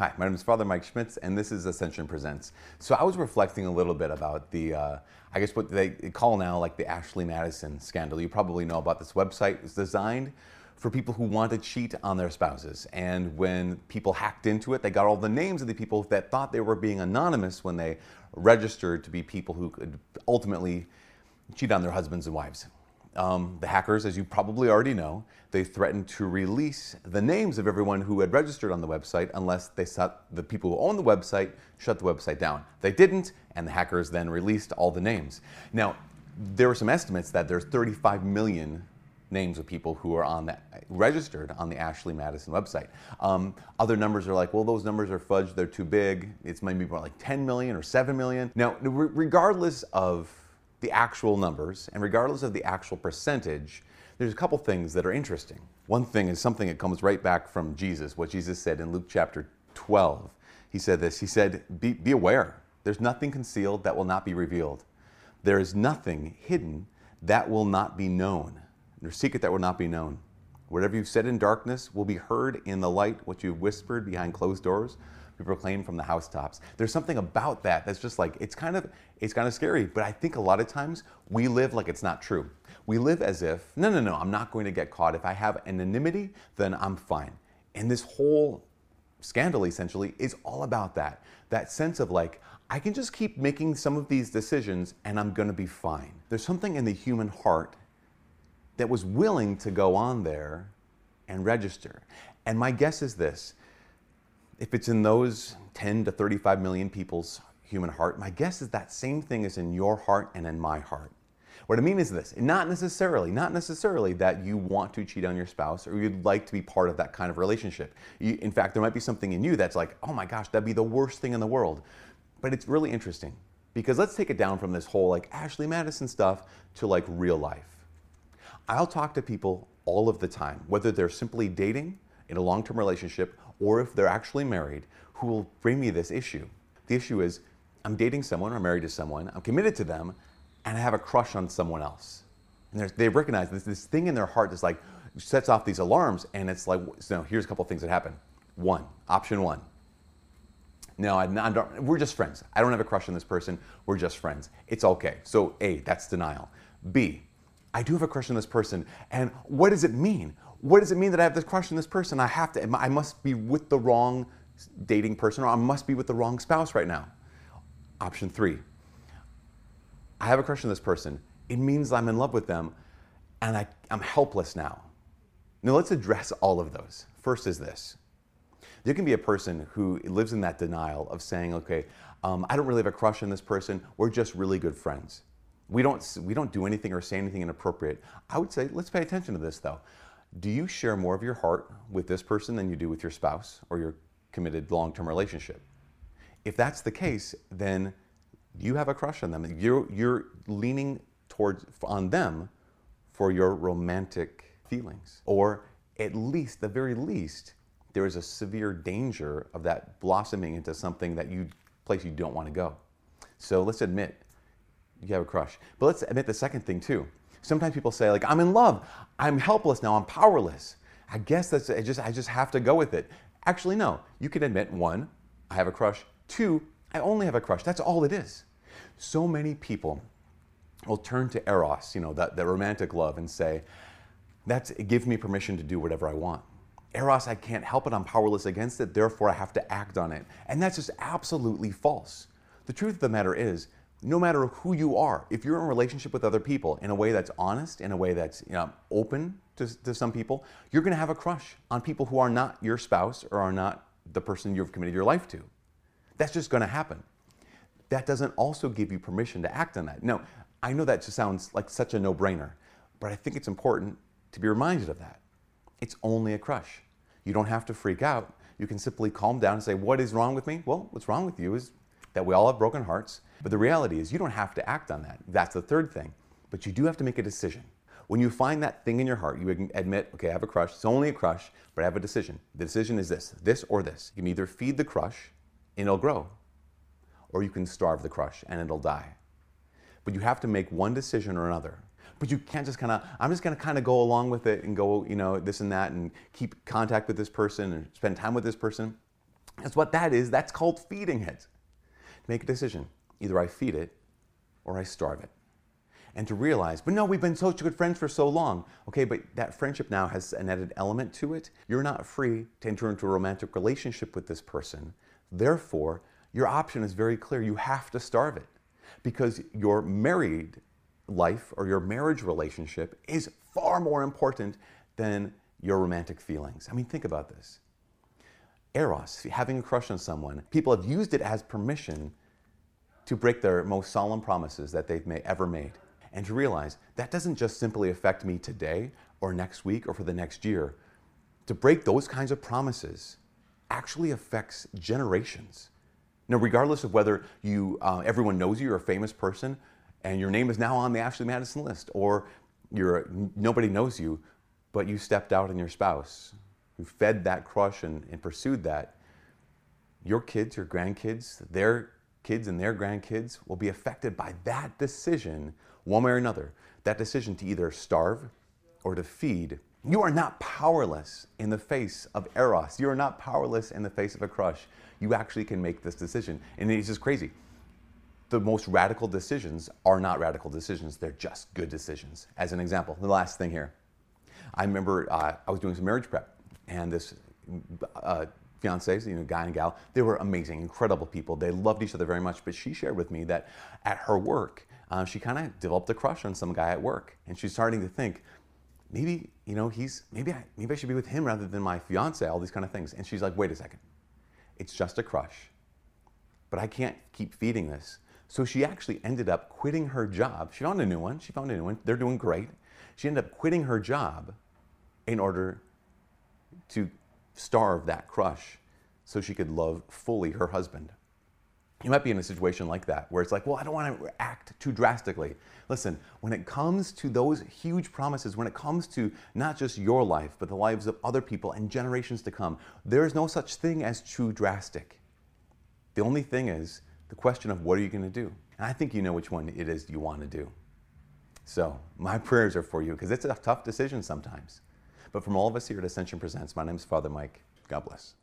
Hi, my name is Father Mike Schmitz, and this is Ascension Presents. So I was reflecting a little bit about the, uh, I guess what they call now like the Ashley Madison scandal. You probably know about this website. It was designed for people who want to cheat on their spouses. And when people hacked into it, they got all the names of the people that thought they were being anonymous when they registered to be people who could ultimately cheat on their husbands and wives. Um, the hackers, as you probably already know, they threatened to release the names of everyone who had registered on the website unless they shut the people who own the website shut the website down. They didn't, and the hackers then released all the names. Now, there were some estimates that there's 35 million names of people who are on that registered on the Ashley Madison website. Um, other numbers are like, well, those numbers are fudged; they're too big. It's maybe more like 10 million or 7 million. Now, re- regardless of the actual numbers and regardless of the actual percentage, there's a couple things that are interesting. One thing is something that comes right back from Jesus, what Jesus said in Luke chapter 12. He said this He said, Be, be aware, there's nothing concealed that will not be revealed. There is nothing hidden that will not be known. There's secret that will not be known. Whatever you've said in darkness will be heard in the light. What you've whispered behind closed doors be proclaimed from the housetops. There's something about that that's just like it's kind of it's kind of scary, but I think a lot of times we live like it's not true. We live as if no, no, no, I'm not going to get caught. If I have anonymity, then I'm fine. And this whole scandal essentially is all about that. That sense of like I can just keep making some of these decisions and I'm going to be fine. There's something in the human heart that was willing to go on there and register. And my guess is this if it's in those 10 to 35 million people's human heart, my guess is that same thing is in your heart and in my heart. What I mean is this, not necessarily, not necessarily that you want to cheat on your spouse or you'd like to be part of that kind of relationship. You, in fact, there might be something in you that's like, oh my gosh, that'd be the worst thing in the world. But it's really interesting because let's take it down from this whole like Ashley Madison stuff to like real life. I'll talk to people all of the time, whether they're simply dating in a long term relationship or if they're actually married, who will bring me this issue. The issue is I'm dating someone or married to someone, I'm committed to them, and I have a crush on someone else. And they recognize this, this thing in their heart that's like sets off these alarms, and it's like, so here's a couple things that happen. One, option one. No, I, don't, we're just friends. I don't have a crush on this person. We're just friends. It's okay. So, A, that's denial. B, I do have a crush on this person. And what does it mean? What does it mean that I have this crush on this person? I have to, I must be with the wrong dating person or I must be with the wrong spouse right now. Option three, I have a crush on this person. It means I'm in love with them and I, I'm helpless now. Now let's address all of those. First is this. There can be a person who lives in that denial of saying, okay, um, I don't really have a crush on this person. We're just really good friends. We don't, we don't do anything or say anything inappropriate. I would say, let's pay attention to this though do you share more of your heart with this person than you do with your spouse or your committed long term relationship? If that's the case, then you have a crush on them. You're, you're leaning towards on them for your romantic feelings. Or at least, the very least, there is a severe danger of that blossoming into something that you place you don't want to go. So let's admit you have a crush. But let's admit the second thing too. Sometimes people say like, I'm in love, I'm helpless now, I'm powerless. I guess that's, I just, I just have to go with it. Actually, no. You can admit, one, I have a crush. Two, I only have a crush. That's all it is. So many people will turn to Eros, you know, that, that romantic love, and say, that's, give me permission to do whatever I want. Eros, I can't help it, I'm powerless against it, therefore I have to act on it. And that's just absolutely false. The truth of the matter is, no matter who you are, if you're in a relationship with other people in a way that's honest, in a way that's you know, open to, to some people, you're going to have a crush on people who are not your spouse or are not the person you've committed your life to. That's just going to happen. That doesn't also give you permission to act on that. Now, I know that just sounds like such a no brainer, but I think it's important to be reminded of that. It's only a crush. You don't have to freak out. You can simply calm down and say, What is wrong with me? Well, what's wrong with you is that we all have broken hearts. But the reality is, you don't have to act on that. That's the third thing. But you do have to make a decision. When you find that thing in your heart, you admit, okay, I have a crush. It's only a crush, but I have a decision. The decision is this this or this. You can either feed the crush and it'll grow, or you can starve the crush and it'll die. But you have to make one decision or another. But you can't just kind of, I'm just going to kind of go along with it and go, you know, this and that and keep contact with this person and spend time with this person. That's what that is. That's called feeding it. Make a decision. Either I feed it or I starve it. And to realize, but no, we've been such good friends for so long. Okay, but that friendship now has an added element to it. You're not free to enter into a romantic relationship with this person. Therefore, your option is very clear. You have to starve it because your married life or your marriage relationship is far more important than your romantic feelings. I mean, think about this. Eros, having a crush on someone, people have used it as permission to break their most solemn promises that they've may, ever made. And to realize that doesn't just simply affect me today or next week or for the next year. To break those kinds of promises actually affects generations. Now, regardless of whether you, uh, everyone knows you, you're a famous person, and your name is now on the Ashley Madison list, or you're, nobody knows you, but you stepped out on your spouse, who fed that crush and, and pursued that, your kids, your grandkids, their kids and their grandkids will be affected by that decision, one way or another. That decision to either starve or to feed. You are not powerless in the face of Eros. You are not powerless in the face of a crush. You actually can make this decision. And it's just crazy. The most radical decisions are not radical decisions, they're just good decisions. As an example, the last thing here. I remember uh, I was doing some marriage prep, and this uh, you know, guy and gal, they were amazing, incredible people. They loved each other very much. But she shared with me that at her work, uh, she kind of developed a crush on some guy at work, and she's starting to think, maybe you know, he's maybe I maybe I should be with him rather than my fiance. All these kind of things. And she's like, wait a second, it's just a crush, but I can't keep feeding this. So she actually ended up quitting her job. She found a new one. She found a new one. They're doing great. She ended up quitting her job in order to starve that crush so she could love fully her husband. You might be in a situation like that where it's like, well, I don't want to act too drastically. Listen, when it comes to those huge promises, when it comes to not just your life, but the lives of other people and generations to come, there is no such thing as too drastic. The only thing is the question of what are you going to do? And I think you know which one it is you want to do. So, my prayers are for you because it's a tough decision sometimes. But from all of us here at Ascension Presents, my name is Father Mike. God bless.